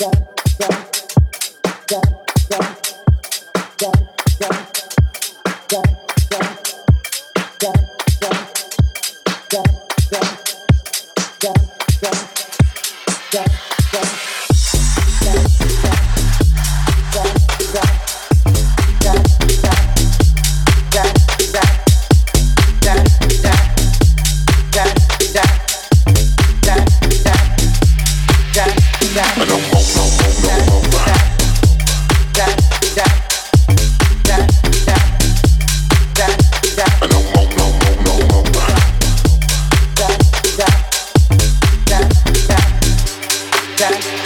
Yeah.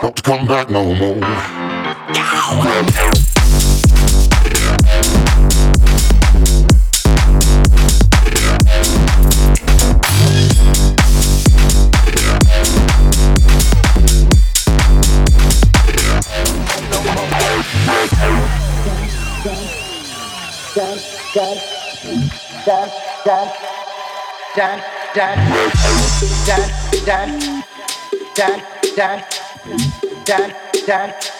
don't come back no more dad, dad, dad, dad,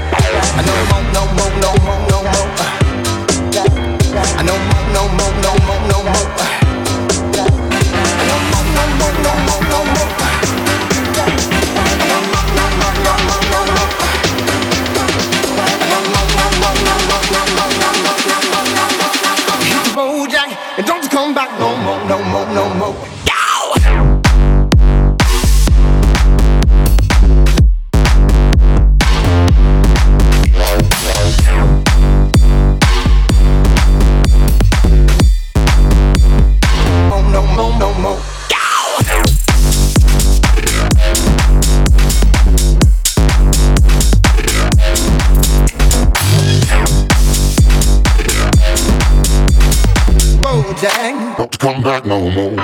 Don't come back no more.